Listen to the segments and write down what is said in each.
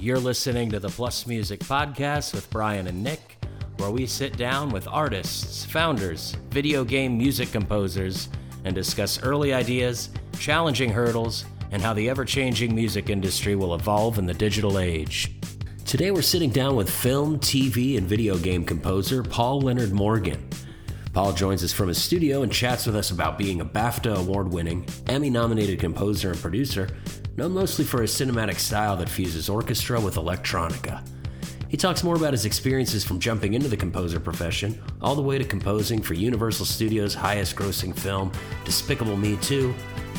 You're listening to the Plus Music Podcast with Brian and Nick, where we sit down with artists, founders, video game music composers, and discuss early ideas, challenging hurdles, and how the ever changing music industry will evolve in the digital age. Today we're sitting down with film, TV, and video game composer Paul Leonard Morgan. Paul joins us from his studio and chats with us about being a BAFTA award winning, Emmy nominated composer and producer, known mostly for his cinematic style that fuses orchestra with electronica. He talks more about his experiences from jumping into the composer profession, all the way to composing for Universal Studios' highest grossing film, Despicable Me 2,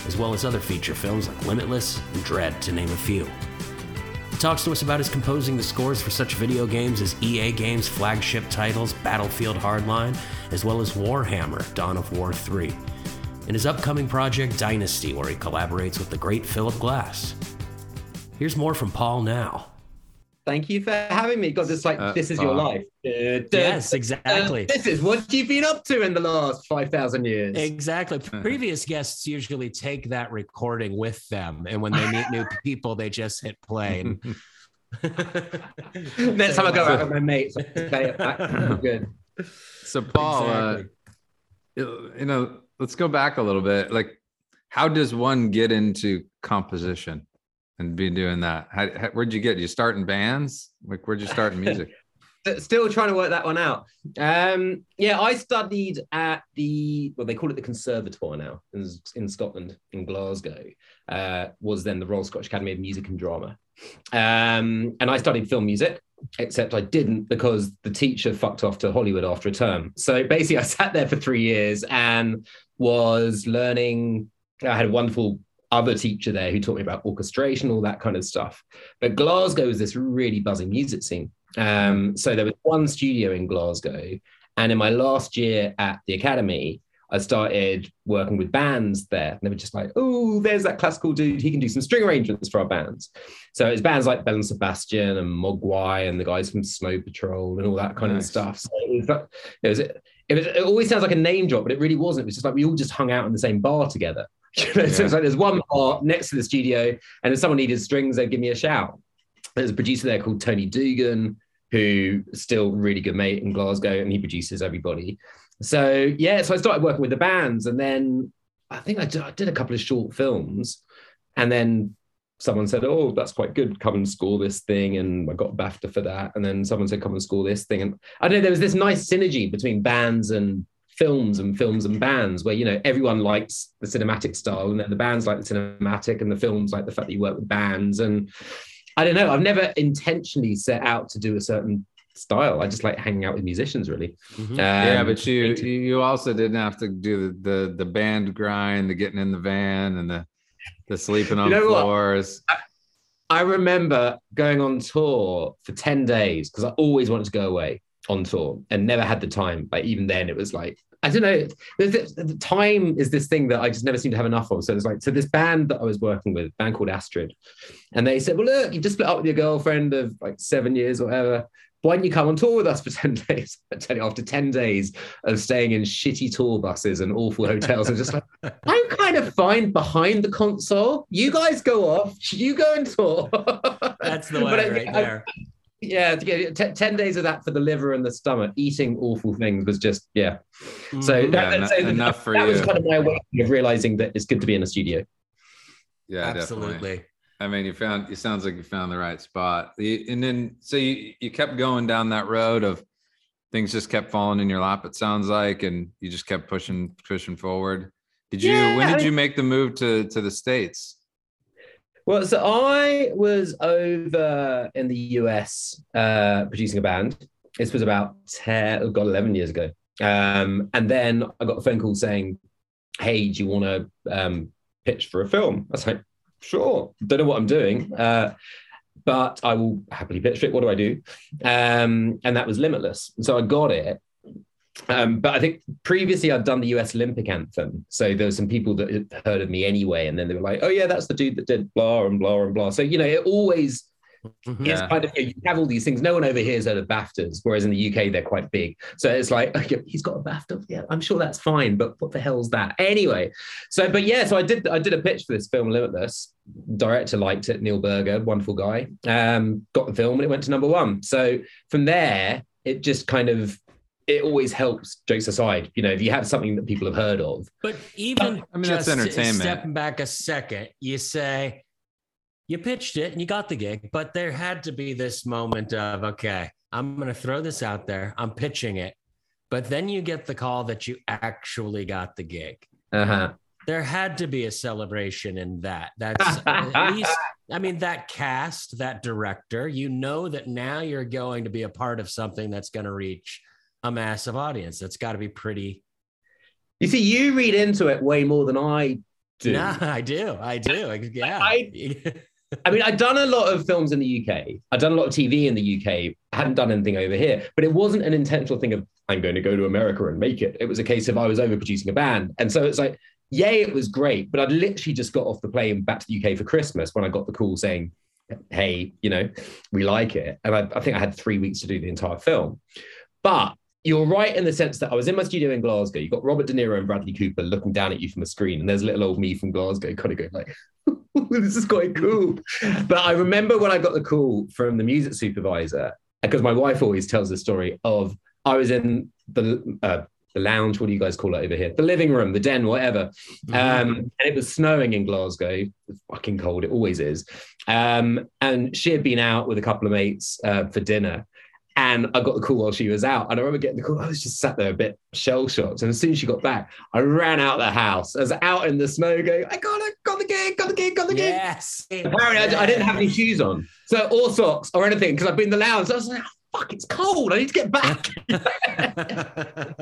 as well as other feature films like Limitless and Dredd, to name a few. He talks to us about his composing the scores for such video games as EA Games' flagship titles Battlefield Hardline, as well as Warhammer Dawn of War 3, and his upcoming project Dynasty, where he collaborates with the great Philip Glass. Here's more from Paul now. Thank you for having me. God, it's like Uh, this is your uh, life. Yes, exactly. this is what you've been up to in the last five thousand years. Exactly. Previous guests usually take that recording with them, and when they meet new people, they just hit play. And... Next time I go out with my mates, I say it back. good. So Paul, uh, you know, let's go back a little bit. Like, how does one get into composition and be doing that? How, how, where'd you get? You start in bands? Like, where'd you start in music? Still trying to work that one out. Um, yeah, I studied at the well, they call it the Conservatoire now in, in Scotland, in Glasgow. Uh, was then the Royal Scottish Academy of Music and Drama, um, and I studied film music. Except I didn't because the teacher fucked off to Hollywood after a term. So basically, I sat there for three years and was learning. I had a wonderful other teacher there who taught me about orchestration, all that kind of stuff. But Glasgow is this really buzzing music scene. Um, so there was one studio in Glasgow, and in my last year at the academy, I started working with bands there. And they were just like, oh, there's that classical dude. He can do some string arrangements for our bands. So it's bands like Belle and Sebastian and Mogwai and the guys from Snow Patrol and all that kind of stuff. So it was, it was, it was, it always sounds like a name drop, but it really wasn't. It was just like we all just hung out in the same bar together. You know, So Yeah. it's like there's one bar next to the studio, and if someone needed strings, they'd give me a shout. There's a producer there called Tony Doogan, who still really good mate in Glasgow, and he produces everybody. So yeah, so I started working with the bands, and then I think I did, a couple of short films, and then someone said, "Oh, that's quite good. Come and score this thing," and I got BAFTA for that. And then someone said, "Come and score this thing," and I don't know. There was this nice synergy between bands and films and films and bands where you know everyone likes the cinematic style and the bands like the cinematic and the films like the fact that you work with bands and i don't know i've never intentionally set out to do a certain style i just like hanging out with musicians really Mhm. yeah, Um, but you you you also didn't have to do the the, the band grind, the getting in the van, and the the sleeping on know floors. I remember going on tour for 10 days because I always wanted to go away on tour and never had the time. Like even then it was like, I don't know. The time is this thing that I just never seem to have enough of. So it's like, so this band that I was working with, a band called Astrid, and they said, well, look, you've just split up with your girlfriend of like seven years or whatever. Why don't you come on tour with us for 10 days? I tell you, after 10 days of staying in shitty tour buses and awful hotels, I'm just like, I'm kind of fine behind the console. You guys go off. You go and tour. That's the way right I- there. yeah, to get t- 10 days of that for the liver and the stomach, eating awful things was just, yeah. So, Mhm. that, Yeah, that- so eno- enough for you. that was kind of my way of realizing that it's good to be in a studio. Yeah, definitely. I mean, you found it sounds like you found the right spot. And then so you you kept going down that road of things just kept falling in your lap, it sounds like, and you just kept pushing, pushing forward. Did you Yeah, when I did you make the move to to the States? Well, so I was over in the US uh, producing a band. This was about 10, oh God, 11 years ago. Um, and then I got a phone call saying, Hey, do you want to um, pitch for a film? I was like, Sure. Don't know what I'm doing, uh, but I will happily pitch it. What do I do? Um, and that was Limitless. So I got it. Um, but I think previously I'd done the US Olympic anthem. So there were some people that had heard of me anyway. And then they were like, oh, yeah, that's the dude that did blah and blah and blah. So, you know, it always Mm-hmm. It's kind of you, know, you, have all these things. No one over here has heard of BAFTAs, whereas in the UK they're quite big. So it's like, okay, he's got a BAFTA. Yeah, I'm sure that's fine, but what the hell's that? Anyway, so but yeah, so I did I did a pitch for this film, Limitless. Director liked it, Neil Burger, wonderful guy. Um, got the film and it went to number one. So from there, it just kind of it always helps jokes aside you know if you have something that people have heard of but even i mean that's entertainment stepping back a second you say you pitched it and you got the gig, but there had to be this moment of, okay, I'm going to throw this out there. I'm pitching it. But then you get the call that you actually got the gig. Uh-huh. There had to be a celebration in that. That's at least, I mean, that cast, that director, you know that now you're going to be a part of something that's going to reach a massive audience. That's got to be pretty. You see, you read into it way more than I do. Nah, I do. I do. Yeah. I, I mean, I'd done a lot of films in the UK. I'd done a lot of TV in the UK. I hadn't done anything over here, but it wasn't an intentional thing of I'm going to go to America and make it. It was a case of I was overproducing a band, and so it's like, yay, it was great. But I'd literally just got off the plane back to the UK for Christmas when I got the call saying, "Hey, you know, we like it," and I, I think I had three weeks to do the entire film. But you're right in the sense that I was in my studio in Glasgow. You've got Robert De Niro and Bradley Cooper looking down at you from the screen, and there's little old me from Glasgow kind of going like, "This is quite cool." But I remember when I got the call from the music supervisor because my wife always tells the story of I was in the uh, the lounge. What do you guys call it over here? The living room, the den, whatever. Mm-hmm. Um, and it was snowing in Glasgow. It's fucking cold. It always is. Um, and she had been out with a couple of mates uh, for dinner and I got the call while she was out. And I remember getting the call. I was just sat there a bit shell shocked. And as soon as she got back, I ran out of the house. I was out in the snow going, I got it, got the gig, got the gig, got the gig. Yes. Apparently, yes. I, I, didn't have any shoes on. So, or socks or anything, because I've been in the lounge. So I was like, fuck, it's cold. I need to get back.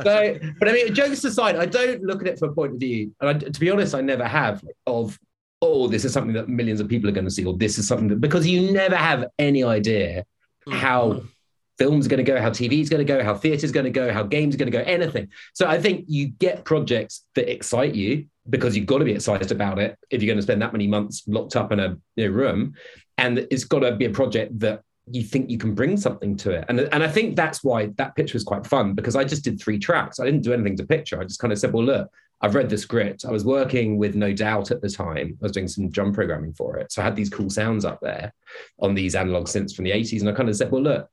so, but I mean, jokes aside, I don't look at it from a point of view. And I, to be honest, I never have of, oh, this is something that millions of people are going to see, or this is something that, because you never have any idea how mm-hmm film's going to go, how TV's going to go, how theatre's going to go, how games are going to go, anything. So I think you get projects that excite you because you've got to be excited about it if you're going to spend that many months locked up in a, room. And it's got to be a project that you think you can bring something to it. And, and I think that's why that pitch was quite fun because I just did three tracks. I didn't do anything to picture. I just kind of said, well, look, I've read the script. I was working with No Doubt at the time. I was doing some drum programming for it. So I had these cool sounds up there on these analog synths from the 80s. And I kind of said, well, look,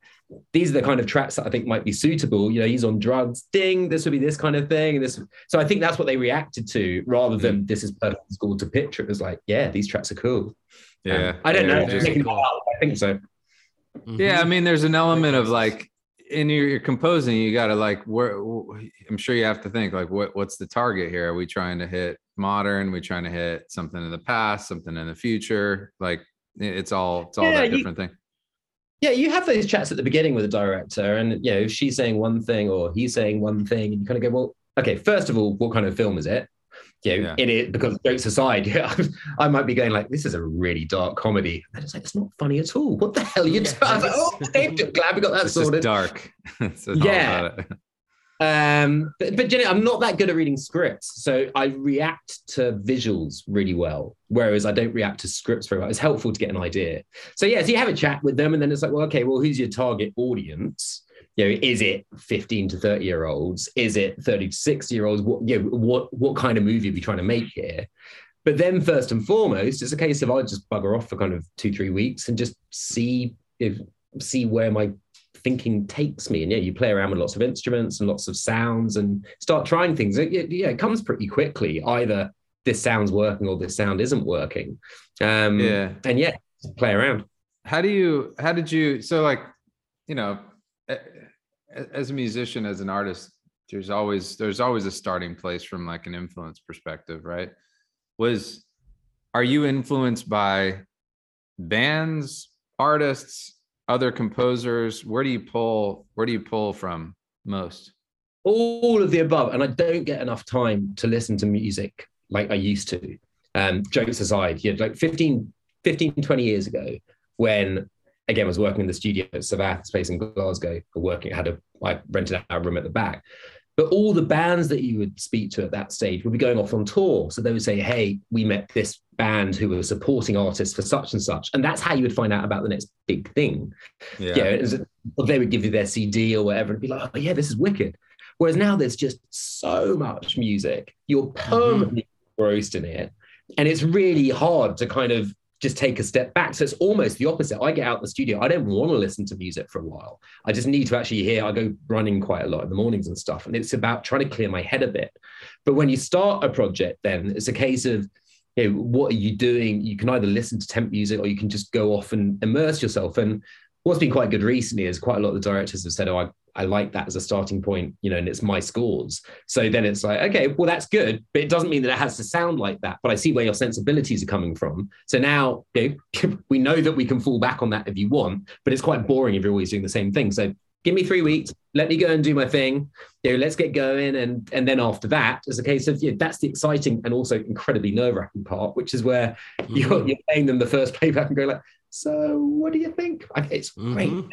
these are the kind of tracks that I think might be suitable. You know, he's on drugs, ding, this would be this kind of thing. And this so I think that's what they reacted to rather than mm. this is perfect school to picture. It was like, yeah, these tracks are cool. Yeah. Um, I don't yeah, know. Just, I think so. Mm-hmm. Yeah, I mean, there's an element of like in your, your composing, you got to like where I'm sure you have to think like what what's the target here? Are we trying to hit modern? Are we trying to hit something in the past, something in the future? Like it's all it's all yeah, that different you, thing. Yeah, you have those chats at the beginning with the director, and you know, she's saying one thing or he's saying one thing, and you kind of go, well, okay, first of all, what kind of film is it? You know, yeah. in it because jokes aside, I might be going like, this is a really dark comedy. And it's like, it's not funny at all. What the hell are you yeah. doing? Like, oh, glad we got that it's sorted. dark. yeah. Um, but, but Jenny, I'm not that good at reading scripts, so I react to visuals really well, whereas I don't react to scripts very well. It's helpful to get an idea. So yeah, so you have a chat with them, and then it's like, well, okay, well, who's your target audience? You know, is it 15 to 30 year olds? Is it 30 to 60 year olds? What you know, what what kind of movie are we trying to make here? But then first and foremost, it's a case of I just bugger off for kind of two, three weeks and just see if see where my thinking takes me. And yeah, you play around with lots of instruments and lots of sounds and start trying things. It, it, yeah, it comes pretty quickly. Either this sound's working or this sound isn't working. Um, yeah. And yeah, play around. How do you, how did you, so like, you know, as a musician, as an artist, there's always, there's always a starting place from like an influence perspective, right? Was, are you influenced by bands, artists, other composers where do you pull where do you pull from most? All of the above and i don't get enough time to listen to music like i used to. Um jokes aside you like 15 15 20 years ago when again I was working in the studio at Savath space in glasgow working had a i rented out a room at the back. But all the bands that you would speak to at that stage would be going off on tour. So they would say, Hey, we met this band who were supporting artists for such and such. And that's how you would find out about the next big thing. Yeah. Yeah. was, they would give you their CD or whatever and be like, oh, yeah, this is wicked. Whereas now there's just so much music. You're Mm-hmm. permanently engrossed in it. And it's really hard to kind of just take a step back. So it's almost the opposite. I get out of the studio. I don't want to listen to music for a while. I just need to actually hear. I go running quite a lot in the mornings and stuff. And it's about trying to clear my head a bit. But when you start a project, then it's a case of you know, what are you doing? You can either listen to temp music or you can just go off and immerse yourself. And what's been quite good recently is quite a lot of the directors have said, "Oh, I, I like that as a starting point, you know, and it's my scores." So then it's like, okay, well, that's good, but it doesn't mean that it has to sound like that. But I see where your sensibilities are coming from. So now you know, we know that we can fall back on that if you want, but it's quite boring if you're always doing the same thing. So give me three weeks, let me go and do my thing. You know, let's get going, and and then after that, it's a case of yeah, that's the exciting and also incredibly nerve wracking part, which is where you're, Mhm. you're playing them the first playback and go like, so what do you think? It's great. Mhm.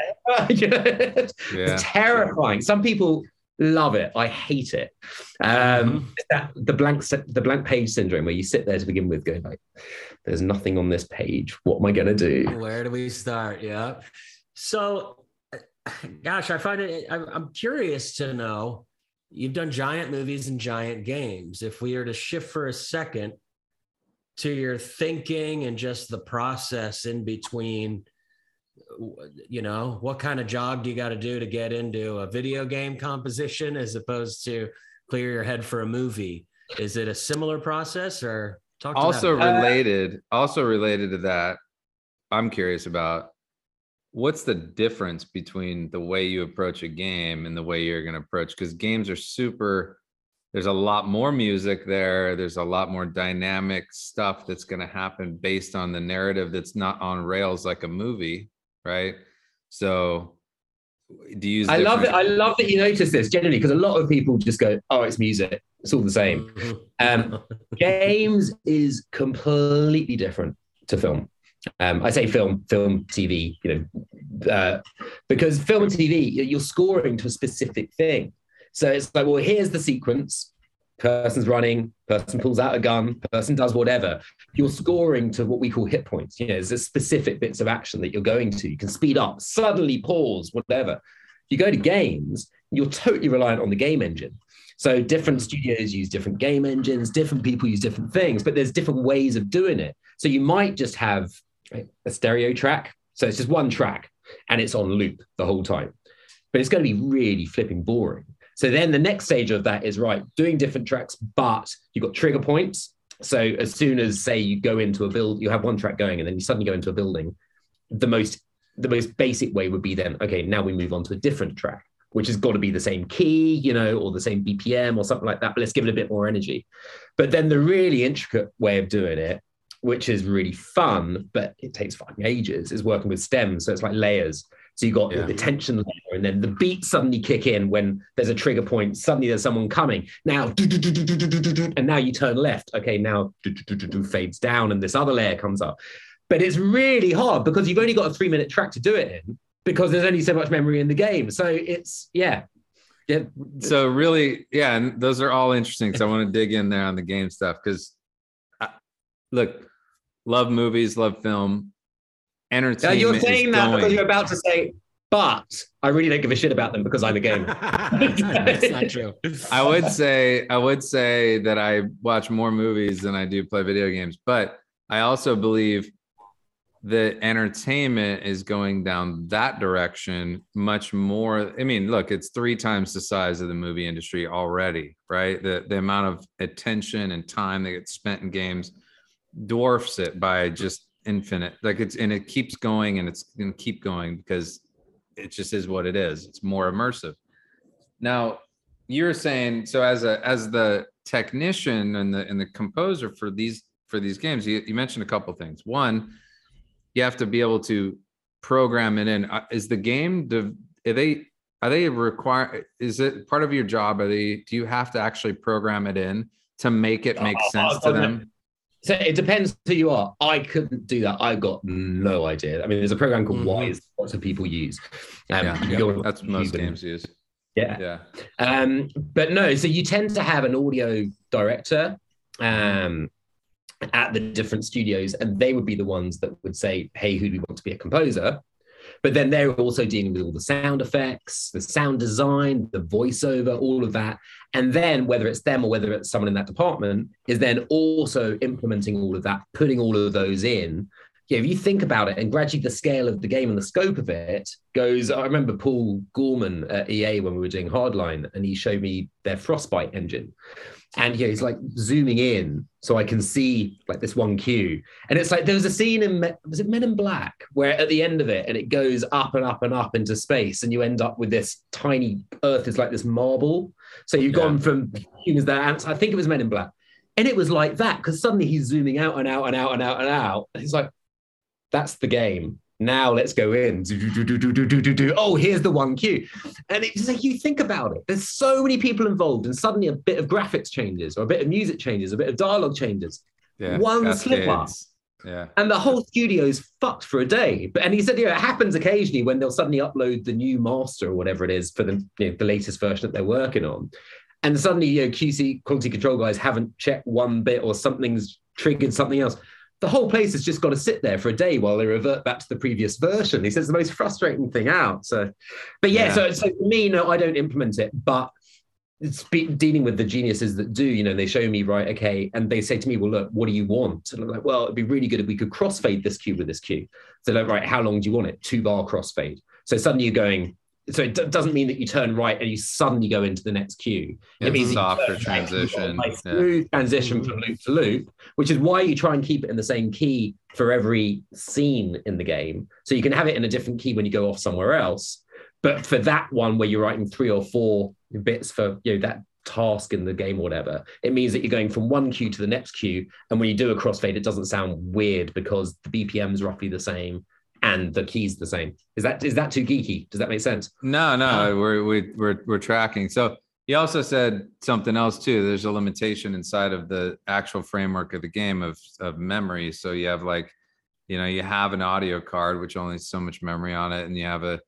it's Yeah. terrifying. Some people love it. I hate it. Um, it's that, the blank the blank page syndrome where you sit there to begin with, going like, "There's nothing on this page. What am I going to do?" Where do we start? Yeah. So, gosh, I find it, I'm I'm curious to know you've done giant movies and giant games. If we were to shift for a second to your thinking and just the process in between, you know, what kind of job do you got to do to get into a video game composition as opposed to clear your head for a movie? Is it a similar process or talk to also related also related to that i'm curious about what's the difference between the way you approach a game and the way you're going to approach because games are super there's a lot more music there there's a lot more dynamic stuff that's going to happen based on the narrative that's not on rails like a movie right so do you use I love it. I love that you notice this generally because a lot of people just go, "Oh, it's music. It's all the same." Mhm. Um, games is completely different to film. Um, I say film, film, TV, you know, uh, because film and TV, you're scoring to a specific thing. So it's like, well, here's the sequence. Person's running, person pulls out a gun, person does whatever. You're scoring to what we call hit points. You know, there's specific bits of action that you're going to. You can speed up, suddenly pause, whatever. You go to games, you're totally reliant on the game engine. So different studios use different game engines, different people use different things, but there's different ways of doing it. So you might just have a stereo track. So it's just one track and it's on loop the whole time. But it's going to be really flipping boring. So then the next stage of that is right, doing different tracks, but you've got trigger points. So as soon as say you go into a build, you have one track going and then you suddenly go into a building, the most the most basic way would be then, okay, now we move on to a different track which has got to be the same key, you know, or the same BPM or something like that. But let's give it a bit more energy. But then the really intricate way of doing it, which is really fun, but it takes fucking ages, is working with stems. So it's like layers. So you got Yeah. the tension layer, and then the beats suddenly kick in when there's a trigger point. Suddenly there's someone coming. Now, and now you turn left. Okay, now fades down, and this other layer comes up. But it's really hard because you've only got a three minute track to do it in because there's only so much memory in the game. So it's yeah, yeah. so really yeah and those are all interesting because i want to dig in there on the game stuff because look love movies love film Entertainment. Now entertainment you're is saying that because you're about to say, but I really don't give a shit about them because I'm a gamer. That's not true. i would say i would say that i watch more movies than i do play video games but i also believe that entertainment is going down that direction much more i mean look it's three times the size of the movie industry already right the the amount of attention and time that gets spent in games dwarfs it by just infinite like it's and it keeps going and it's going to keep going because it just is what it is. It's more immersive. Now you're saying so as a as the technician and the and the composer for these for these games you, you mentioned a couple things. One you have to be able to program it in. Uh, is the game are they are they require is it part of your job? Are they do you have to actually program it in to make it make Oh, sense to okay. them So it depends who you are. I couldn't do that. I got no idea. I mean, there's a program called Mhm. Wwise. Lots of people use. Um, yeah, yeah, on that's most games use Yeah. yeah Um, but no, so you tend to have an audio director um, at the different studios, and they would be the ones that would say, "Hey, who do we want to be a composer?" But then they're also dealing with all the sound effects, the sound design, the voiceover, all of that. And then whether it's them or whether it's someone in that department is then also implementing all of that, putting all of those in. Yeah, if you think about it, and gradually the scale of the game and the scope of it goes. I remember Paul Gorman at EA when we were doing Hardline, and he showed me their Frostbite engine and yeah, he's like zooming in so I can see like this one cue. And it's like there was a scene in was it Men in Black where at the end of it and it goes up and up and up into space, and you end up with this tiny Earth is like this marble. So you've yeah. gone from humans there, and I think it was Men in Black, and it was like that because suddenly he's zooming out and out and out and out and out, and he's like, "That's the game." Now let's go in. Oh, here's the one cue. And it's like you think about it. There's so many people involved, and suddenly a bit of graphics changes, or a bit of music changes, a bit of dialogue changes. Yeah, one slip up. Yeah. And the whole studio's fucked for a day. But and he said, you know, it happens occasionally when they'll suddenly upload the new master or whatever it is for the, you know, the latest version that they're working on. And suddenly, you know, QC quality control guys haven't checked one bit or something's triggered something else the whole place has just got to sit there for a day while they revert back to the previous version. He says the most frustrating thing out. So, but yeah, yeah. so so for me, no, I don't implement it, but it's be, dealing with the geniuses that do, you know, they show me, right, okay, and they say to me, well, look, what do you want? And I'm like, well, it'd be really good if we could crossfade this cue with this cue. So, like, right, how long do you want it? Two bar crossfade. So suddenly you're going, so it d- doesn't mean that you turn right and you suddenly go into the next cue. It means softer transition, right, smooth yeah. transition from loop to loop, which is why you try and keep it in the same key for every scene in the game. So you can have it in a different key when you go off somewhere else. But for that one where you're writing three or four bits for you know that task in the game or whatever, it means that you're going from one cue to the next cue. And when you do a crossfade, it doesn't sound weird because the BPM is roughly the same and the key's the same. Is that is that too geeky? Does that make sense? No, no, uh, we're we, we're we're tracking. So he also said something else too. There's a limitation inside of the actual framework of the game of of memory. So you have like, you know, you have an audio card which only has so much memory on it, and you have a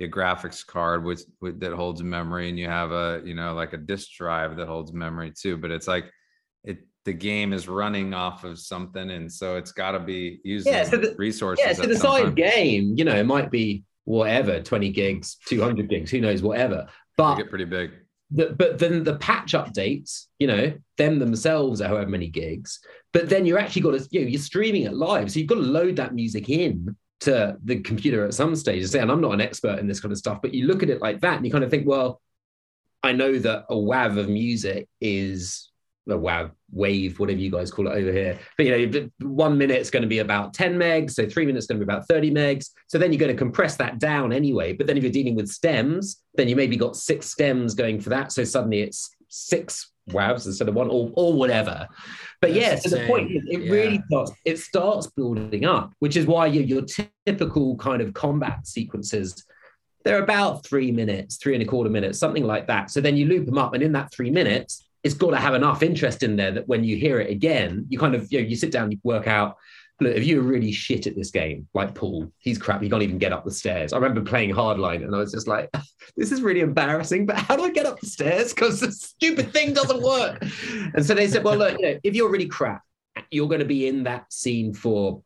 a graphics card with, with that holds memory, and you have a you know like a disk drive that holds memory too. But it's like the game is running off of something, and so it's got to be using yeah, so the, resources. Yeah, so the side time. game, you know, it might be whatever, twenty gigs, two hundred gigs, who knows, whatever. But they get pretty big. The, but then the patch updates, you know, them themselves are however many gigs. But then you're actually got to, you know, you're streaming it live, so you've got to load that music in to the computer at some stage. And I'm not an expert in this kind of stuff, but you look at it like that, and you kind of think, well, I know that a WAV of music is a WAV wave, whatever you guys call it over here. But you know, one minute is going to be about 10 megs, so three minutes is going to be about 30 megs. So then you're going to compress that down anyway. But then if you're dealing with stems, then you maybe got six stems going for that. So suddenly it's six WAVs instead of one, or or whatever. But That's yeah, so the point is, it yeah. really starts. It starts building up, which is why your, your typical kind of combat sequences. They're about three minutes, three and a quarter minutes, something like that. So then you loop them up, and in that three minutes, it's got to have enough interest in there that when you hear it again, you kind of you know you sit down, you work out. Look, if you're really shit at this game, like Paul, he's crap. He can't even get up the stairs. I remember playing Hardline, and I was just like, "This is really embarrassing." But how do I get up the stairs? Because the stupid thing doesn't work. and so they said, "Well, look, you know, if you're really crap, you're going to be in that scene for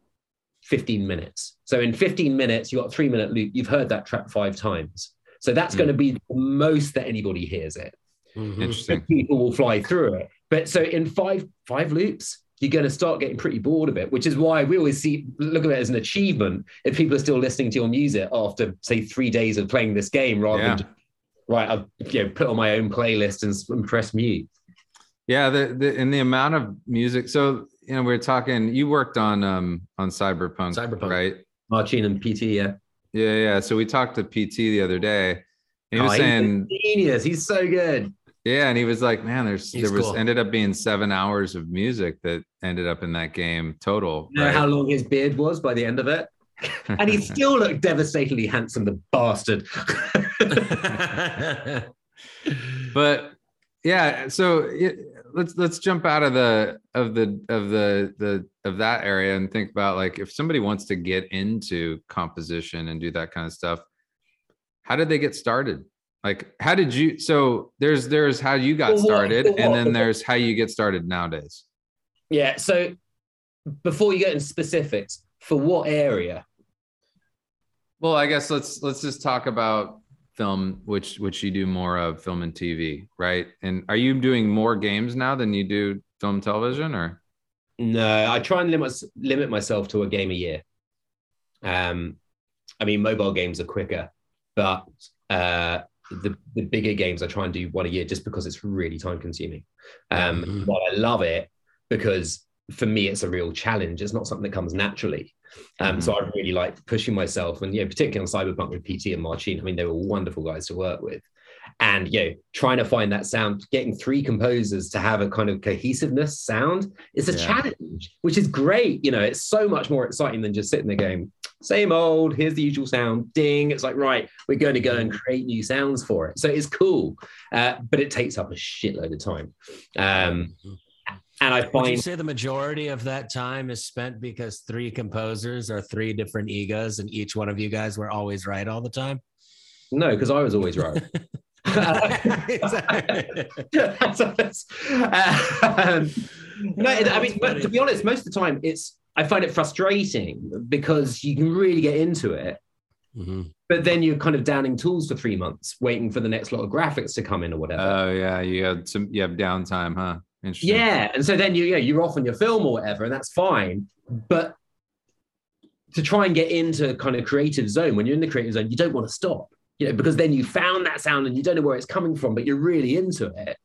15 minutes. So in 15 minutes, you got a three minute loop. You've heard that track five times. So that's mm. going to be the most that anybody hears it. Mm-hmm. Interesting. People will fly through it. But so in five five loops, you're going to start getting pretty bored of it, which is why we always see look at it as an achievement if people are still listening to your music after say three days of playing this game, rather yeah. than right, I'll you know, put on my own playlist and, and press mute. Yeah, the, the in the amount of music. So you know, we are talking. You worked on um on Cyberpunk, Cyberpunk, right? Marcin and PT, yeah. Yeah, yeah. So we talked to PT the other day. He was oh, saying genius. He's so good. Yeah, and he was like, "Man, there's He's there was cool. ended up being seven hours of music that ended up in that game total." You know right? how long his beard was by the end of it, and he still looked devastatingly handsome, the bastard. but yeah, so let's let's jump out of the of the of the the of that area and think about like if somebody wants to get into composition and do that kind of stuff, how did they get started? Like how did you so there's there's how you got started and then there's how you get started nowadays yeah so before you get into specifics, for what area? Well, I guess let's let's just talk about film, which which you do more of, film and TV, right? And are you doing more games now than you do film television, or? No, I try and limit limit myself to a game a year. Um, I mean, mobile games are quicker, but uh, the the bigger games I try and do one a year just because it's really time consuming. Um, Mhm. But I love it because for me it's a real challenge. It's not something that comes naturally. Um, So I really like pushing myself, and you know, particularly on Cyberpunk with PT and Marcin. I mean, they were wonderful guys to work with, and you know, trying to find that sound, getting three composers to have a kind of cohesiveness sound is a Yeah. challenge, which is great. You know, it's so much more exciting than just sitting there going, same old, here's the usual sound, ding. It's like, right, we're going to go and create new sounds for it. So it's cool, uh, but it takes up a shitload of time. Um, and I Would you say the majority of that time is spent because three composers are three different egos, and each one of you guys were always right all the time? no, because I was always right. um, no, I mean, but to be honest, most of the time, it's I find it frustrating because you can really get into it, Mhm. but then you're kind of downing tools for three months, waiting for the next lot of graphics to come in or whatever. Oh yeah, you had some. You have downtime, huh? Interesting. yeah, and so then you yeah you're off on your film or whatever, and that's fine. But to try and get into kind of creative zone, when you're in the creative zone, you don't want to stop, you know, because then you found that sound and you don't know where it's coming from, but you're really into it.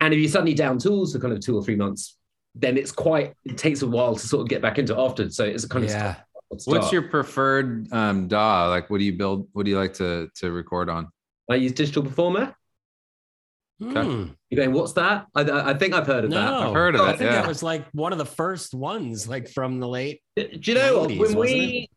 And if you suddenly down tools for kind of two or three months, then it's quite it takes a while to sort of get back into it after. So it's a kind of Yeah. stop, What's your preferred um, DAW? Like, what do you build? What do you like to to record on? I use digital performer. Hmm. You're going, what's that? I, I think I've heard of that. I've heard of Oh, I I think Yeah. that was like one of the first ones, like from the late. Do you know 90s, When we,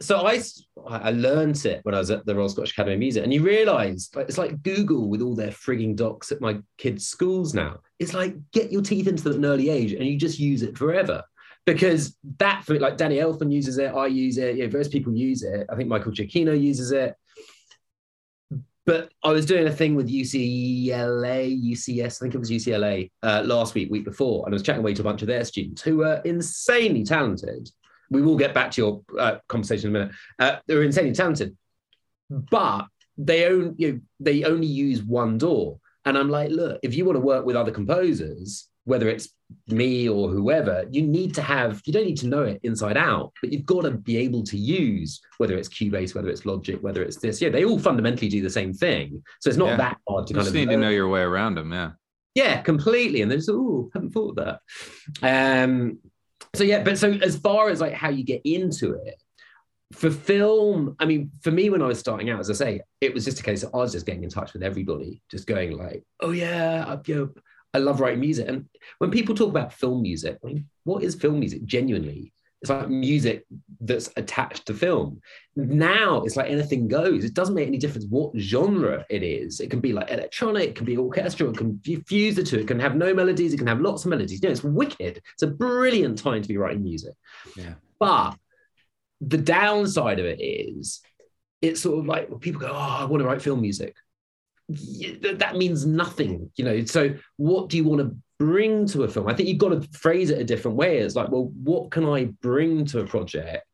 so I I learned it when I was at the Royal Scottish Academy of Music, and you realise like it's like Google with all their frigging docs at my kids' schools now. It's like get your teeth into them at an early age, and you just use it forever. Because that, for like Danny Elfman uses it, I use it, yeah, various people use it. I think Michael Giacchino uses it. But I was doing a thing with UCLA, UCS, I think it was UCLA uh, last week, week before, and I was chatting away to a bunch of their students who were insanely talented. We will get back to your uh, conversation in a minute. Uh, they're insanely talented, but they only you know, they only use one DAW. And I'm like, look, if you want to work with other composers, whether it's me or whoever, you need to have, you don't need to know it inside out, but you've got to be able to use whether it's Cubase, whether it's Logic, whether it's this. Yeah, they all fundamentally do the same thing. So it's not Yeah. that hard to You kind just of need to know your way around them. Yeah. yeah, completely. And they're just, oh, haven't thought of that. Um, so yeah, but so as far as like how you get into it, for film, I mean, for me when I was starting out, as I say, it was just a case of I was just getting in touch with everybody, just going like, oh yeah, I, you know, I love writing music. And when people talk about film music, I mean, what is film music genuinely? It's like music that's attached to film. Now it's like anything goes. It doesn't make any difference what genre it is. It can be like electronic, it can be orchestral, it can fuse the two, it can have no melodies, it can have lots of melodies. You know, it's wicked. It's a brilliant time to be writing music. Yeah. But the downside of it is it's sort of like well, people go, Oh, I want to write film music. That means nothing, you know. So, what do you want to bring to a film? I think you've got to phrase it a different way. It's like, well, what can I bring to a project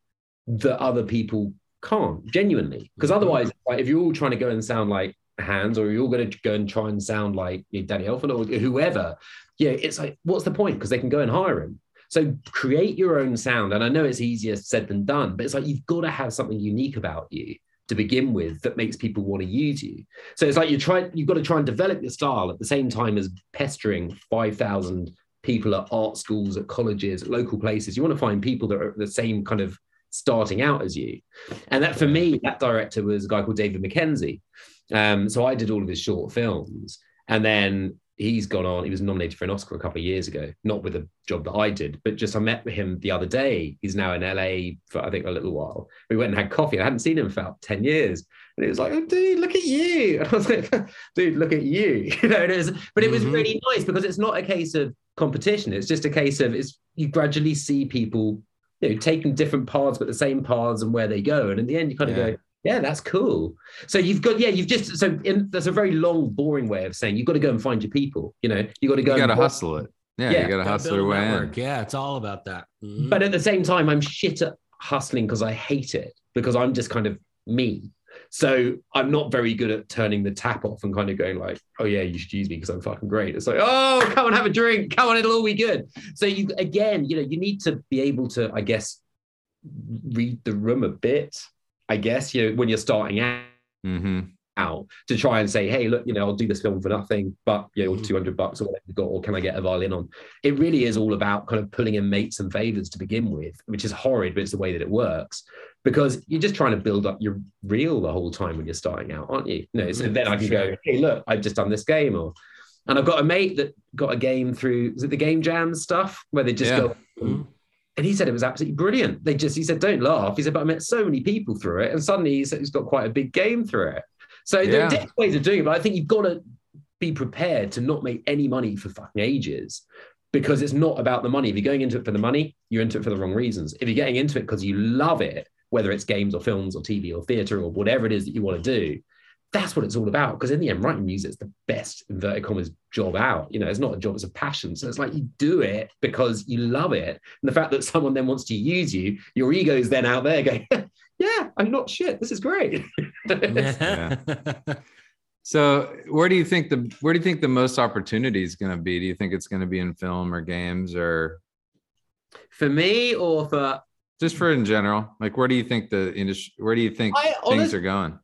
that other people can't genuinely? Because mm-hmm. otherwise, like, if you're all trying to go and sound like Hans, or you're all going to go and try and sound like Danny Elfman or whoever, yeah, it's like, what's the point? Because they can go and hire him. So create your own sound. And I know it's easier said than done, but it's like you've got to have something unique about you to begin with that makes people want to use you. So it's like you try, you've got to try and develop your style at the same time as pestering 5,000 people at art schools, at colleges, at local places. You want to find people that are the same kind of starting out as you. And that for me, that director was a guy called David Mackenzie. Um, so I did all of his short films. And then he's gone on, he was nominated for an Oscar a couple of years ago, not with a job that I did, but just I met with him the other day. He's now in LA for I think a little while. We went and had coffee. I hadn't seen him for about 10 years. And it was like, oh, dude, look at you. And I was like, dude, look at you. You know, it was, but it was Mhm. really nice because it's not a case of competition. It's just a case of it's you gradually see people, you know, taking different paths, but the same paths and where they go. And in the end, you kind of Yeah. go, yeah, that's cool. So you've got, yeah, you've just so in, that's a very long, boring way of saying you've got to go and find your people. You know, you got to go. You got to hustle it. Yeah, Yeah, you got to Gotta hustle your a way in. network. Yeah, it's all about that. Mhm. But at the same time, I'm shit at hustling because I hate it because I'm just kind of me. So I'm not very good at turning the tap off and kind of going like, oh yeah, you should use me because I'm fucking great. It's like, oh, come and have a drink. Come on, it'll all be good. So you again, you know, you need to be able to, I guess, read the room a bit. I guess, you know, when you're starting out hmm out to try and say, hey, look, you know, I'll do this film for nothing, but you know, Mhm. 200 bucks or whatever you've got, or can I get a violin on? It really is all about kind of pulling in mates and favors to begin with, which is horrid, but it's the way that it works because you're just trying to build up your reel the whole time when you're starting out, aren't you? You know, so Mhm, then I can go, hey, look, I've just done this game, or and I've got a mate that got a game through, is it the game jam stuff where they just Yeah. go, Mhm. And he said it was absolutely brilliant. They just, he said, don't laugh. He said, but I met so many people through it. And suddenly he's, he's got quite a big game through it. So there are different ways of doing it, but I think you've got to be prepared to not make any money for fucking ages because it's not about the money. If you're going into it for the money, you're into it for the wrong reasons. If you're getting into it because you love it, whether it's games or films or TV or theater or whatever it is that you want to do, that's what it's all about. Because in the end, writing music is the best inverted commas job out. You know, it's not a job, it's a passion. So it's like you do it because you love it. And the fact that someone then wants to use you, your ego is then out there going, Yeah, I'm not shit. This is great. Yeah. So where do you think the where do you think the most opportunity is going to be? Do you think it's going to be in film or games or for me or for just for in general? Like where do you think the industry where do you think I things are going?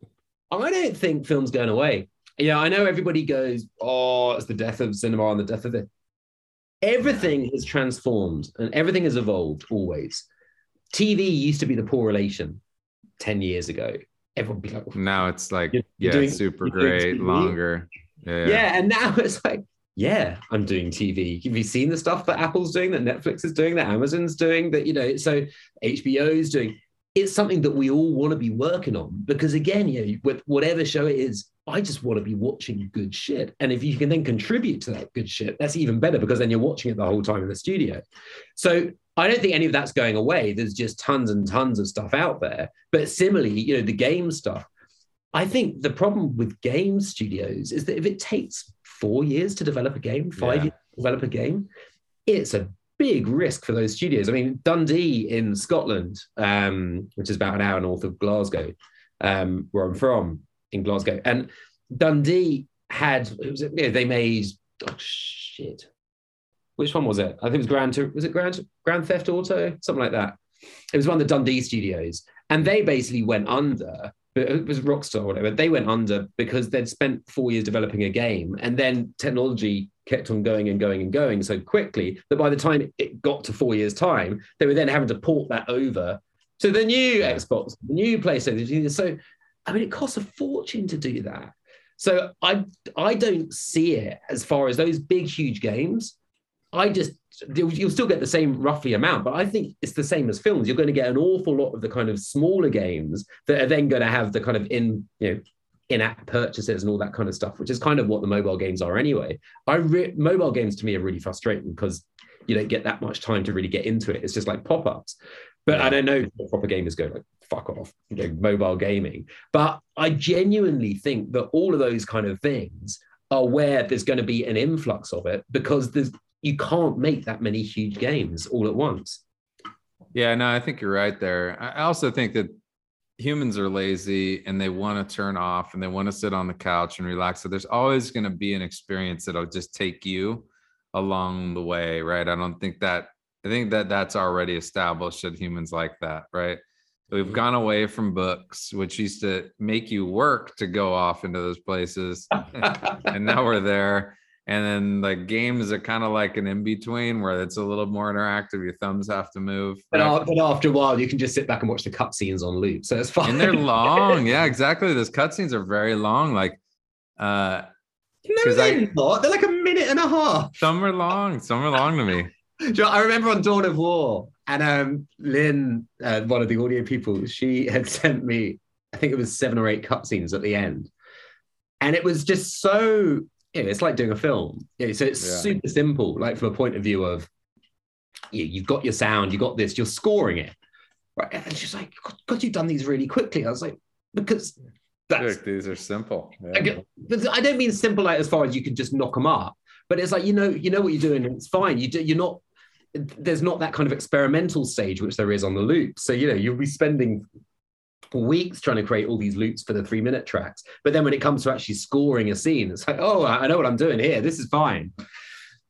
I don't think film's going away. Yeah, I know everybody goes, oh, it's the death of cinema and the death of it. Everything has transformed and everything has evolved always. TV used to be the poor relation 10 years ago. Everyone be like, Now it's like You're- yeah, you're doing- super great, longer. Yeah. yeah. And now it's like, yeah, I'm doing TV. Have you seen the stuff that Apple's doing, that Netflix is doing, that Amazon's doing, that, you know, so HBO's doing? It's something that we all want to be working on because, again, you know, with whatever show it is, I just want to be watching good shit. And if you can then contribute to that good shit, that's even better because then you're watching it the whole time in the studio. So I don't think any of that's going away. There's just tons and tons of stuff out there. But similarly, you know, the game stuff, I think the problem with game studios is that if it takes four years to develop a game, five Yeah. years to develop a game, it's a big risk for those studios. I mean, Dundee in Scotland, um, which is about an hour north of Glasgow, um, where I'm from in Glasgow, and Dundee had was you know, they made oh shit. Which one was it? I think it was Grand was it Grand Grand Theft Auto something like that. It was one of the Dundee studios, and they basically went under. It was Rockstar or whatever. They went under because they'd spent four years developing a game, and then technology kept on going and going and going so quickly that by the time it got to four years' time, they were then having to port that over to the new Yeah. Xbox, the new PlayStation. So, I mean, it costs a fortune to do that. So I I don't see it as far as those big huge games. I just you'll still get the same roughly amount, but I think it's the same as films. You're going to get an awful lot of the kind of smaller games that are then going to have the kind of in you know in-app purchases and all that kind of stuff, which is kind of what the mobile games are anyway. I re- mobile games to me are really frustrating because you don't get that much time to really get into it. It's just like pop-ups. But I don't know if proper gamers go like fuck off, you know, mobile gaming. But I genuinely think that all of those kind of things are where there's going to be an influx of it because there's you can't make that many huge games all at once. Yeah, no, I think you're right there. I also think that humans are lazy and they want to turn off and they want to sit on the couch and relax. So there's always going to be an experience that'll just take you along the way, right? I don't think that I think that that's already established that humans like that, right? We've gone away from books, which used to make you work to go off into those places, and now we're there. And then like games are kind of like an in between where it's a little more interactive. Your thumbs have to move. But, right? but after a while, you can just sit back and watch the cutscenes on loop, so it's fine. and they're long. Yeah, exactly. Those cutscenes are very long. Like uh no, 'cause I- they're not. They're like a minute and a half. some are long, some are long to me. You know, I remember on Dawn of War, and um, Lynn, uh, one of the audio people, she had sent me, I think it was seven or eight cutscenes at the end, and it was just so. You know, it's like doing a film. Know, so it's Yeah. super simple, like from a point of view of you, you've got your sound, you got this, you're scoring it. Right. And she's like, God, God, you've done these really quickly. I was like, because that's Look, these are simple. I, I don't mean simple like as far as you can just knock them up, but it's like you know you know what you're doing and it's fine you do, you're not there's not that kind of experimental stage which there is on the loop so you know you'll be spending weeks trying to create all these loops for the three minute tracks but then when it comes to actually scoring a scene it's like oh i know what i'm doing here this is fine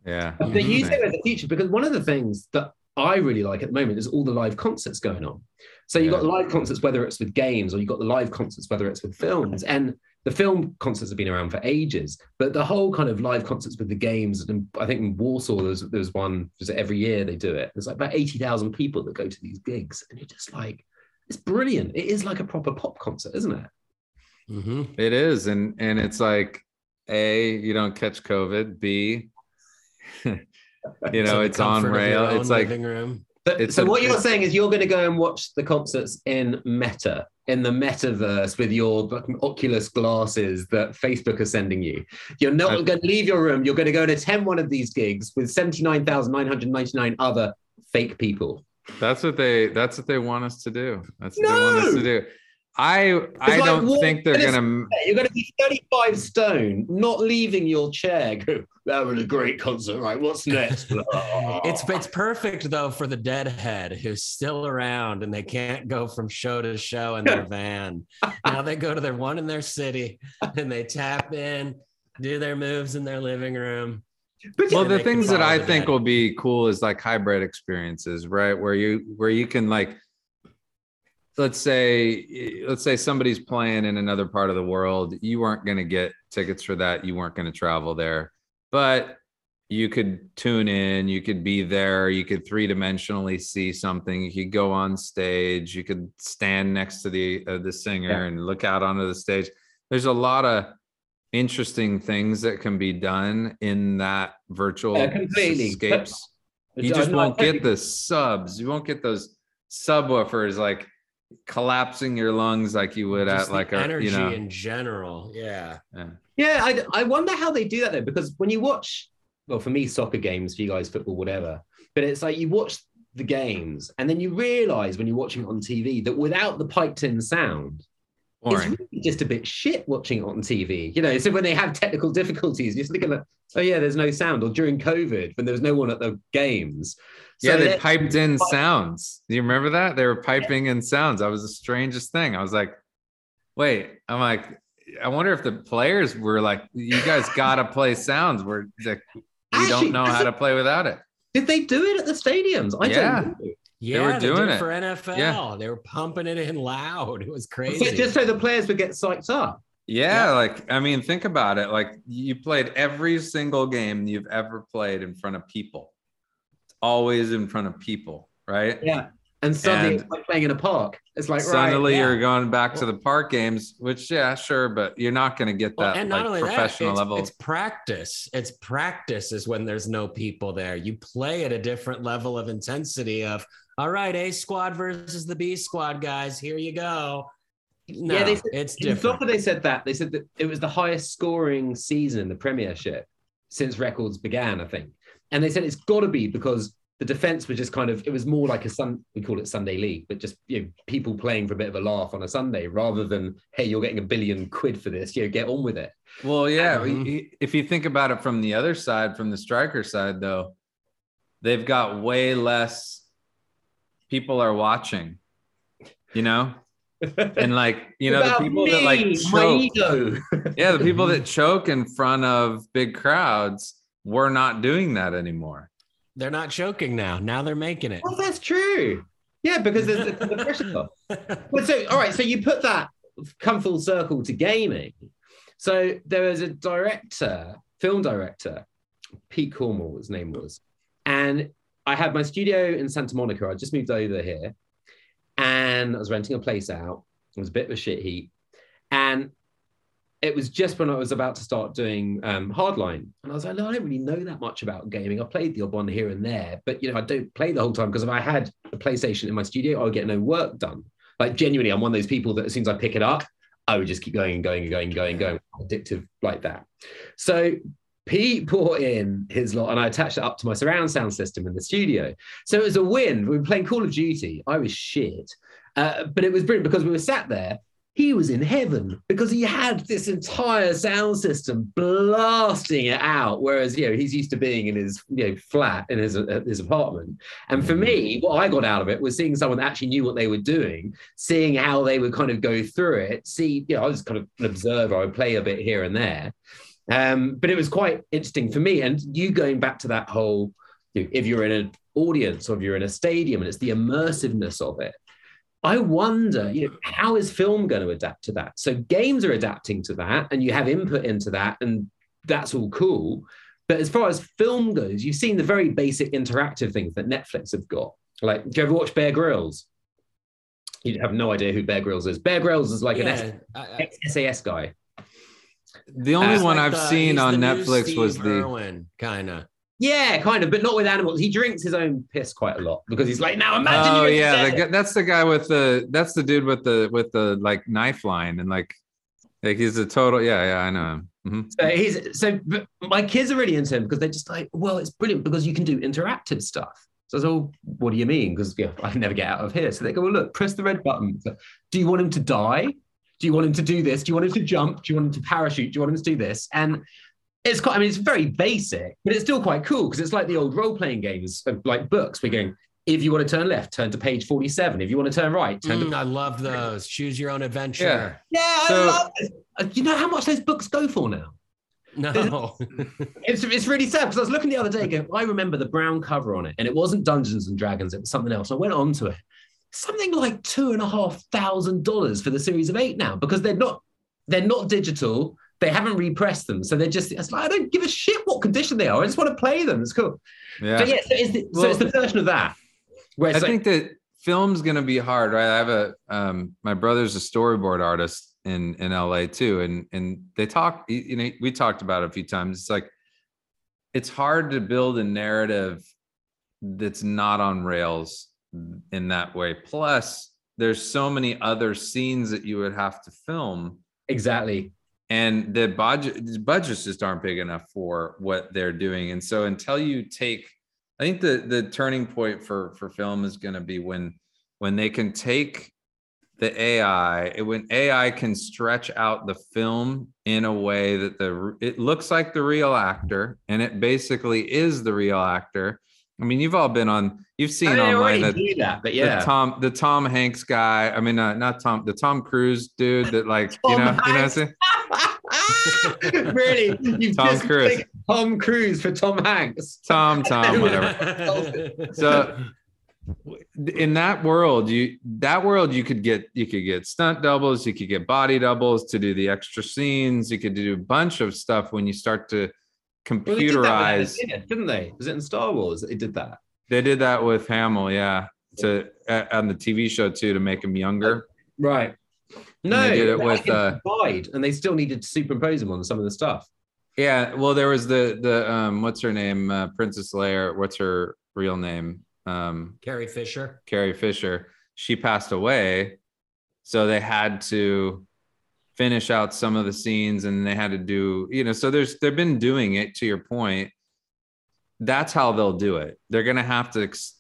yeah but they use it as a feature because one of the things that I really like at the moment is all the live concerts going on. So you've got the live concerts, whether it's with games or you've got the live concerts, whether it's with films. And the film concerts have been around for ages, but the whole kind of live concerts with the games, and I think in Warsaw there's there's one just every year they do it. There's like about eighty thousand people that go to these gigs, and you're just like, it's brilliant. It is like a proper pop concert, isn't it? Mm-hmm. It is, and and it's like, a you don't catch COVID. B, you know, it's on rail. It's like room. But, so a, what you're saying is you're going to go and watch the concerts in Meta, in the metaverse with your Oculus glasses that Facebook are sending you. You're not I, going to leave your room. You're going to go and attend one of these gigs with 79,999 other fake people. That's what they. That's what they want us to do. That's what no! they want us to do. I I like, don't think they're gonna. You're gonna be 35 stone, not leaving your chair. Go, that was a great concert, right? What's next? it's it's perfect though for the deadhead who's still around and they can't go from show to show in their van. now they go to their one in their city and they tap in, do their moves in their living room. But well, the things that I think will be cool is like hybrid experiences, right? Where you where you can like let's say let's say somebody's playing in another part of the world. You weren't going to get tickets for that. You weren't going to travel there. But you could tune in. You could be there. You could three-dimensionally see something. You could go on stage. You could stand next to the uh, the singer yeah. and look out onto the stage. There's a lot of interesting things that can be done in that virtual yeah, escapes. You uh, just won't get the subs. You won't get those subwoofers like collapsing your lungs like you would Just at like a energy you know. in general yeah. Yeah, yeah I, I wonder how they do that though because when you watch well for me soccer games for you guys football whatever but it's like you watch the games and then you realize when you're watching it on tv that without the piped in sound Boring. it's really just a bit shit watching it on tv you know so when they have technical difficulties you're thinking like oh yeah there's no sound or during covid when there was no one at the games yeah, they piped in sounds. Do you remember that? They were piping in sounds. That was the strangest thing. I was like, wait, I'm like, I wonder if the players were like, you guys gotta play sounds. We're like, we Actually, don't know how to play without it. Did they do it at the stadiums? I yeah. don't know. Yeah, they were doing they it for NFL. Yeah. They were pumping it in loud. It was crazy. Just so the players would get psyched up. Yeah, yeah, like I mean, think about it. Like you played every single game you've ever played in front of people It's always in front of people, right? Yeah. And suddenly and it's like playing in a park. It's like suddenly right, yeah. you're going back to the park games, which yeah, sure, but you're not going to get that well, and not like, only professional that, it's, level. It's practice. It's practice is when there's no people there. You play at a different level of intensity of all right, A squad versus the B squad, guys. Here you go. No, yeah, they said, it's different. they said that. They said that it was the highest scoring season in the Premiership since records began, I think. And they said it's got to be because the defense was just kind of it was more like a sun we call it Sunday league, but just you know people playing for a bit of a laugh on a Sunday rather than hey you're getting a billion quid for this, you know, get on with it. Well, yeah, um, if you think about it from the other side, from the striker side though, they've got way less people are watching, you know. and like you know the people me, that like choke, yeah the people that choke in front of big crowds we're not doing that anymore. They're not choking now. Now they're making it. Well, that's true. Yeah, because there's the, the pressure. but so, all right. So you put that come full circle to gaming. So there was a director, film director, Pete Cornwell, his name was, and I had my studio in Santa Monica. I just moved over here, and I was renting a place out. It was a bit of a shit heat, and it was just when I was about to start doing um, Hardline, and I was like, no, I don't really know that much about gaming. I played the odd one here and there, but you know, I don't play the whole time because if I had a PlayStation in my studio, I would get no work done. Like genuinely, I'm one of those people that as soon as I pick it up, I would just keep going and going and going and going and going, addictive like that. So Pete brought in his lot, and I attached it up to my surround sound system in the studio. So it was a win. We were playing Call of Duty. I was shit, uh, but it was brilliant because we were sat there he was in heaven because he had this entire sound system blasting it out. Whereas, you know, he's used to being in his, you know, flat in his, uh, his apartment. And for me, what I got out of it was seeing someone that actually knew what they were doing, seeing how they would kind of go through it. See, you know, I was kind of an observer. I would play a bit here and there. Um, but it was quite interesting for me. And you going back to that whole, you know, if you're in an audience or if you're in a stadium and it's the immersiveness of it I wonder, you know, how is film going to adapt to that? So games are adapting to that, and you have input into that, and that's all cool. But as far as film goes, you've seen the very basic interactive things that Netflix have got. Like, do you ever watch Bear Grylls? You have no idea who Bear Grylls is. Bear Grylls is like yeah, an SAS guy. The only uh, one like I've the, seen on Netflix was the kind of. Yeah, kind of, but not with animals. He drinks his own piss quite a lot because he's like, now imagine. Oh yeah, the, that's the guy with the that's the dude with the with the like knife line and like like he's a total yeah yeah I know him. Mm-hmm. So he's so my kids are really into him because they're just like, well, it's brilliant because you can do interactive stuff. So I was all, what do you mean? Because yeah, I can never get out of here. So they go, well, look, press the red button. So, do you want him to die? Do you want him to do this? Do you want him to jump? Do you want him to parachute? Do you want him to do this? And it's quite, I mean, it's very basic, but it's still quite cool because it's like the old role playing games, of like books. We're going, if you want to turn left, turn to page 47. If you want to turn right, turn mm, to. I love those. Choose your own adventure. Yeah. Yeah. So, I love it. Uh, you know how much those books go for now? No. it's, it's really sad because I was looking the other day, going, I remember the brown cover on it, and it wasn't Dungeons and Dragons, it was something else. I went on to it. Something like two and a half thousand dollars for the series of eight now because they're not they're not digital they haven't repressed them, so they're just. It's like I don't give a shit what condition they are. I just want to play them. It's cool. Yeah. But yeah, so it's the, well, so it's the version of that. Where I like, think that film's gonna be hard, right? I have a um, my brother's a storyboard artist in in LA too, and and they talk. You know, we talked about it a few times. It's like it's hard to build a narrative that's not on rails in that way. Plus, there's so many other scenes that you would have to film. Exactly and the budget budgets just aren't big enough for what they're doing and so until you take i think the the turning point for for film is going to be when when they can take the ai when ai can stretch out the film in a way that the it looks like the real actor and it basically is the real actor I mean, you've all been on. You've seen I online that, that, but yeah, the Tom, the Tom Hanks guy. I mean, uh, not Tom, the Tom Cruise dude that like you know, Hanks. you know what I'm saying? really? You've Tom just Cruise. Tom Cruise for Tom Hanks. Tom, Tom, whatever. so in that world, you that world you could get you could get stunt doubles, you could get body doubles to do the extra scenes, you could do a bunch of stuff when you start to computerize. Well, they did not they? Was it in Star Wars they did that? They did that with Hamill, yeah, to on the TV show too to make him younger. Right. No, they did it with uh, and they still needed to superimpose him on some of the stuff. Yeah, well, there was the the um, what's her name, uh, Princess Leia. What's her real name? Um, Carrie Fisher. Carrie Fisher. She passed away, so they had to finish out some of the scenes, and they had to do, you know. So there's they've been doing it. To your point, that's how they'll do it. They're gonna have to. Ex-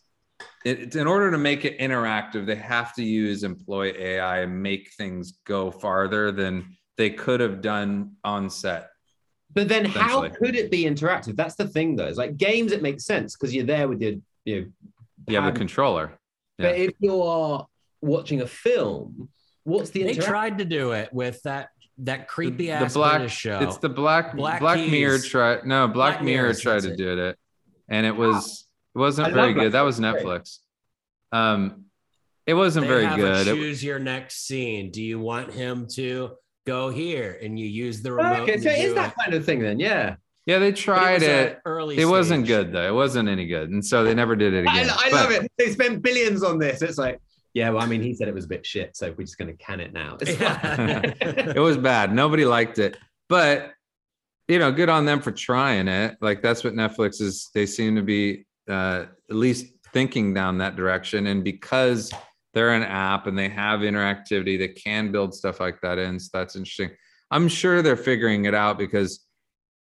it, in order to make it interactive, they have to use employ AI and make things go farther than they could have done on set. But then, how could it be interactive? That's the thing, though. It's like games, it makes sense because you're there with your, you know, you have a controller. Yeah. But if you are watching a film, what's the? They tried to do it with that that creepy the, ass the black, British show. It's the Black Black, black Mirror tried. No, Black, black Mirror, Mirror tried to do it, and it was it wasn't I very good. That was Netflix. Um, it wasn't they very good. choose your next scene. Do you want him to go here? And you use the remote. Okay, so it's that kind of thing then. Yeah. Yeah, they tried it. it early. It stage. wasn't good though. It wasn't any good, and so they never did it again. I, I love it. They spent billions on this. It's like, yeah, well, I mean, he said it was a bit shit, so we're just going to can it now. it was bad. Nobody liked it, but you know, good on them for trying it. Like that's what Netflix is. They seem to be uh, at least thinking down that direction. And because they're an app and they have interactivity, they can build stuff like that in. So that's interesting. I'm sure they're figuring it out because,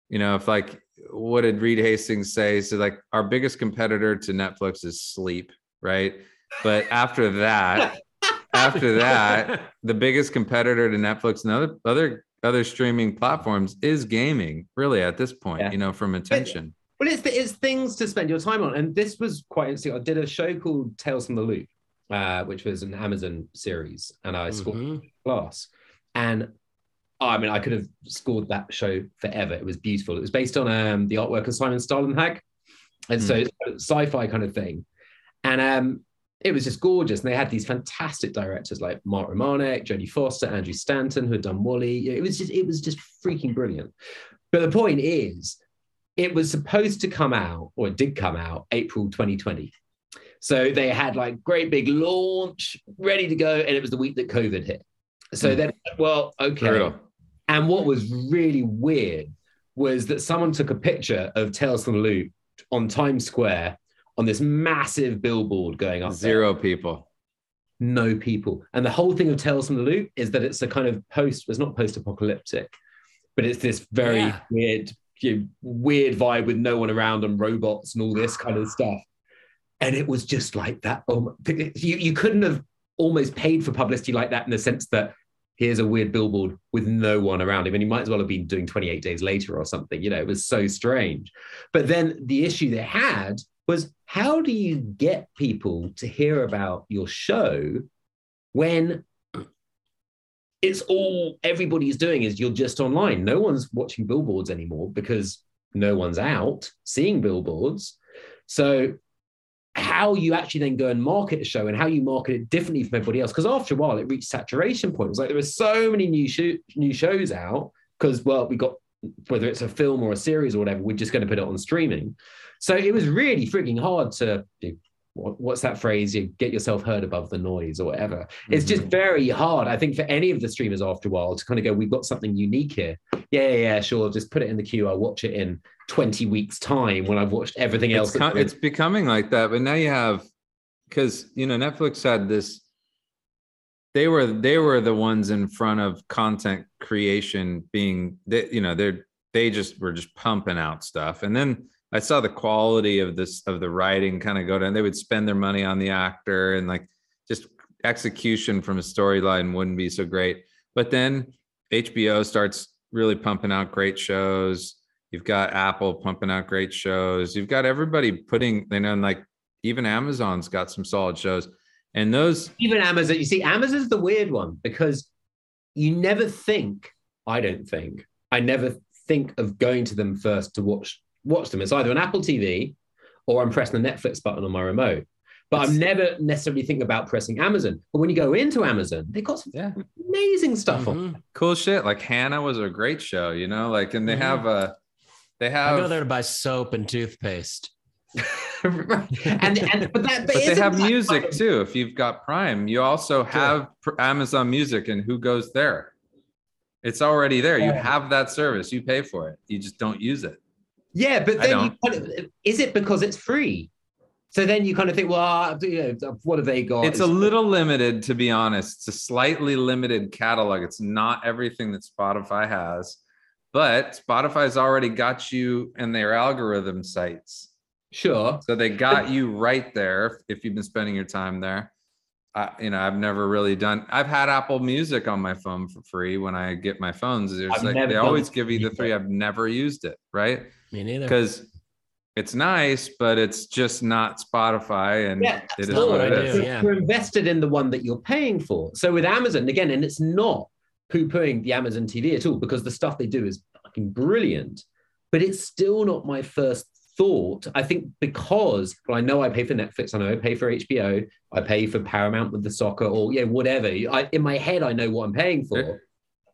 you know, if like what did Reed Hastings say? So like our biggest competitor to Netflix is sleep, right? But after that, after that, the biggest competitor to Netflix and other other other streaming platforms is gaming. Really, at this point, Yeah. you know, from attention. Well, it's it's things to spend your time on, and this was quite interesting. I did a show called Tales from the Loop, uh, which was an Amazon series, and I scored Mhm. class. And oh, I mean, I could have scored that show forever. It was beautiful. It was based on um, the artwork of Simon Stalenhag, and so it's sci-fi kind of thing. And um, it was just gorgeous. And they had these fantastic directors like Mark Romanek, Jodie Foster, Andrew Stanton, who had done WALL-E. It was just, it was just freaking brilliant. But the point is, it was supposed to come out, or it did come out, April 2020. So they had like great big launch ready to go, and it was the week that COVID hit. So Hmm. then, well, okay. And what was really weird was that someone took a picture of Tales from the Loop on Times Square on this massive billboard going up. there. Zero people. No people. And the whole thing of Tales from the Loop is that it's a kind of post, it's not post apocalyptic, but it's this very Yeah. weird, you know, weird vibe with no one around and robots and all this kind of stuff. And it was just like that. Oh, my- you, you couldn't have almost paid for publicity like that in the sense that here's a weird billboard with no one around him. And he might as well have been doing 28 days later or something. You know, it was so strange. But then the issue they had was how do you get people to hear about your show when it's all everybody's doing is you're just online. No one's watching billboards anymore because no one's out seeing billboards. So how you actually then go and market a show and how you market it differently from everybody else. Because after a while, it reached saturation point. It like there were so many new show, new shows out because well, we got whether it's a film or a series or whatever, we're just going to put it on streaming. So it was really freaking hard to what, what's that phrase? You get yourself heard above the noise or whatever. It's just mm-hmm. very hard, I think, for any of the streamers after a while to kind of go, we've got something unique here. Yeah, yeah, yeah, sure. Just put it in the queue. I'll watch it in 20 weeks' time when I've watched everything else. It's, com- it's becoming like that, but now you have because you know Netflix had this. They were they were the ones in front of content creation being they you know they're they just were just pumping out stuff, and then I saw the quality of this of the writing kind of go down. They would spend their money on the actor and like just execution from a storyline wouldn't be so great. But then HBO starts really pumping out great shows. You've got Apple pumping out great shows. You've got everybody putting, you know, and like even Amazon's got some solid shows. And those, even Amazon. You see, Amazon's the weird one because you never think. I don't think. I never think of going to them first to watch watch them. It's either an Apple TV or I'm pressing the Netflix button on my remote. But I'm never necessarily thinking about pressing Amazon. But when you go into Amazon, they've got some yeah, amazing stuff on. Mhm. cool shit. Like Hanna was a great show, you know, like, and they Mhm. have a, they have I have, go there to buy soap and toothpaste. and and but that but they have music too. If you've got Prime, you also have pr- Amazon Music, and who goes there? It's already there. You have that service. You pay for it. You just don't use it. Yeah, but then you kind of, is it because it's free? So then you kind of think, well, you know, what have they got? It's a little limited, to be honest. It's a slightly limited catalog. It's not everything that Spotify has, but Spotify's already got you in their algorithm sites. Sure. So they got you right there if you've been spending your time there. I, you know, I've never really done. I've had Apple Music on my phone for free when I get my phones. There's I've like they always give you the either. three. I've never used it, right? Me neither. Because it's nice, but it's just not Spotify, and Yeah, it is what what it I do. You're- yeah. You're invested in the one that you're paying for. So with Amazon, again, and it's not poo-pooing the Amazon TV at all because the stuff they do is fucking brilliant. But it's still not my first thought. I think because well, I know I pay for Netflix, I know I pay for HBO, I pay for Paramount with the soccer, or yeah, whatever. I, in my head, I know what I'm paying Yeah. for.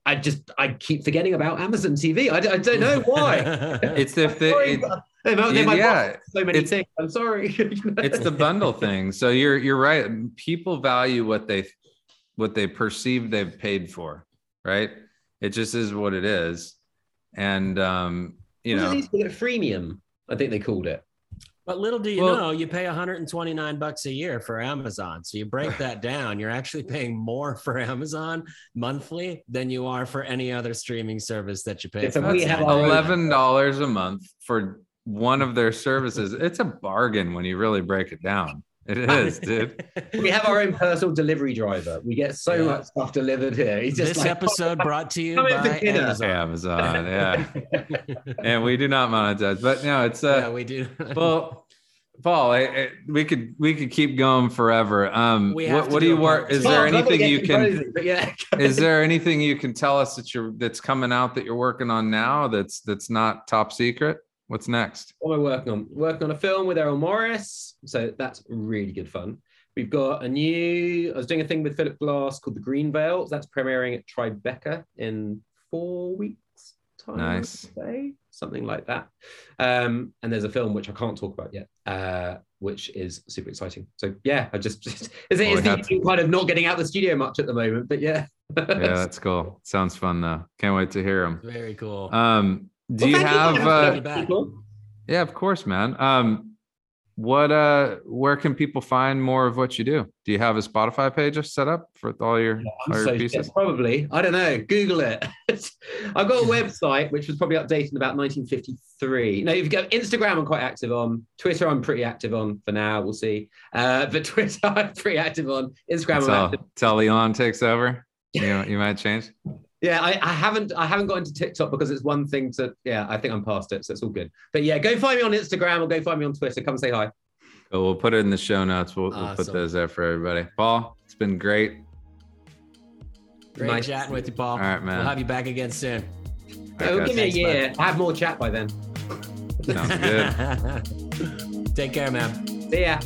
I just I keep forgetting about Amazon TV. I don't know why. It's if they, Sorry, it- they might- they might yeah, so many it's- things. I'm sorry. it's the bundle thing. So you're you're right. People value what they what they perceive they've paid for, right? It just is what it is. And um, you What know, they call it? freemium. I think they called it. But little do you Well- know, you pay 129 bucks a year for Amazon. So you break that down, you're actually paying more for Amazon monthly than you are for any other streaming service that you pay It's a for. we have eleven dollars a month for one of their services. It's a bargain when you really break it down. It is, dude. We have our own personal delivery driver. We get so Yeah. much stuff delivered here. He's just this like, episode brought to you Come in for by. Amazon. Amazon, yeah. and we do not monetize, but no, it's uh, yeah, we do. well, Paul, I, I, we could we could keep going forever. Um, what, what do do you a work? Is there Oh, anything you can? crazy, yeah. Is there anything you can tell us that you're that's coming out that you're working on now that's that's not top secret? What's next? what am I working on? Working on a film with Errol Morris. So that's really good fun. We've got a new, I was doing a thing with Philip Glass called The Green Veil. That's premiering at Tribeca in four weeks' time. Nice. say. Something like that. Um, and there's a film which I can't talk about yet, uh, which is super exciting. So yeah, I just, just is it Well, is we have the kind of not getting out of the studio much at the moment, but yeah. Yeah, that's cool. Sounds fun though. Can't wait to hear them. Very cool. Um, do Well, you have? for Uh, having me, people. yeah, of course, man. Um, what? Uh, where can people find more of what you do? Do you have a Spotify page set up for all your I'm all your so pieces? shit, probably. I don't know. Google it. I've got a website which was probably updated in about 1953. No, you've got Instagram. I'm quite active on. Twitter, I'm pretty active on for now. We'll see. Uh, but Twitter, I'm pretty active on. Instagram, I'm Until, active. until Elon takes over, you you might change. Yeah, I, I haven't. I haven't got into TikTok because it's one thing to. Yeah, I think I'm past it, so it's all good. But yeah, go find me on Instagram or go find me on Twitter. Come say hi. Cool. We'll put it in the show notes. We'll, we'll ah, put those there for everybody. Paul, it's been great. Great nice. chatting with you, Paul. All right, man. We'll have you back again soon. Oh, give me a Thanks, year. I have more chat by then. Sounds good. Take care, man. See ya.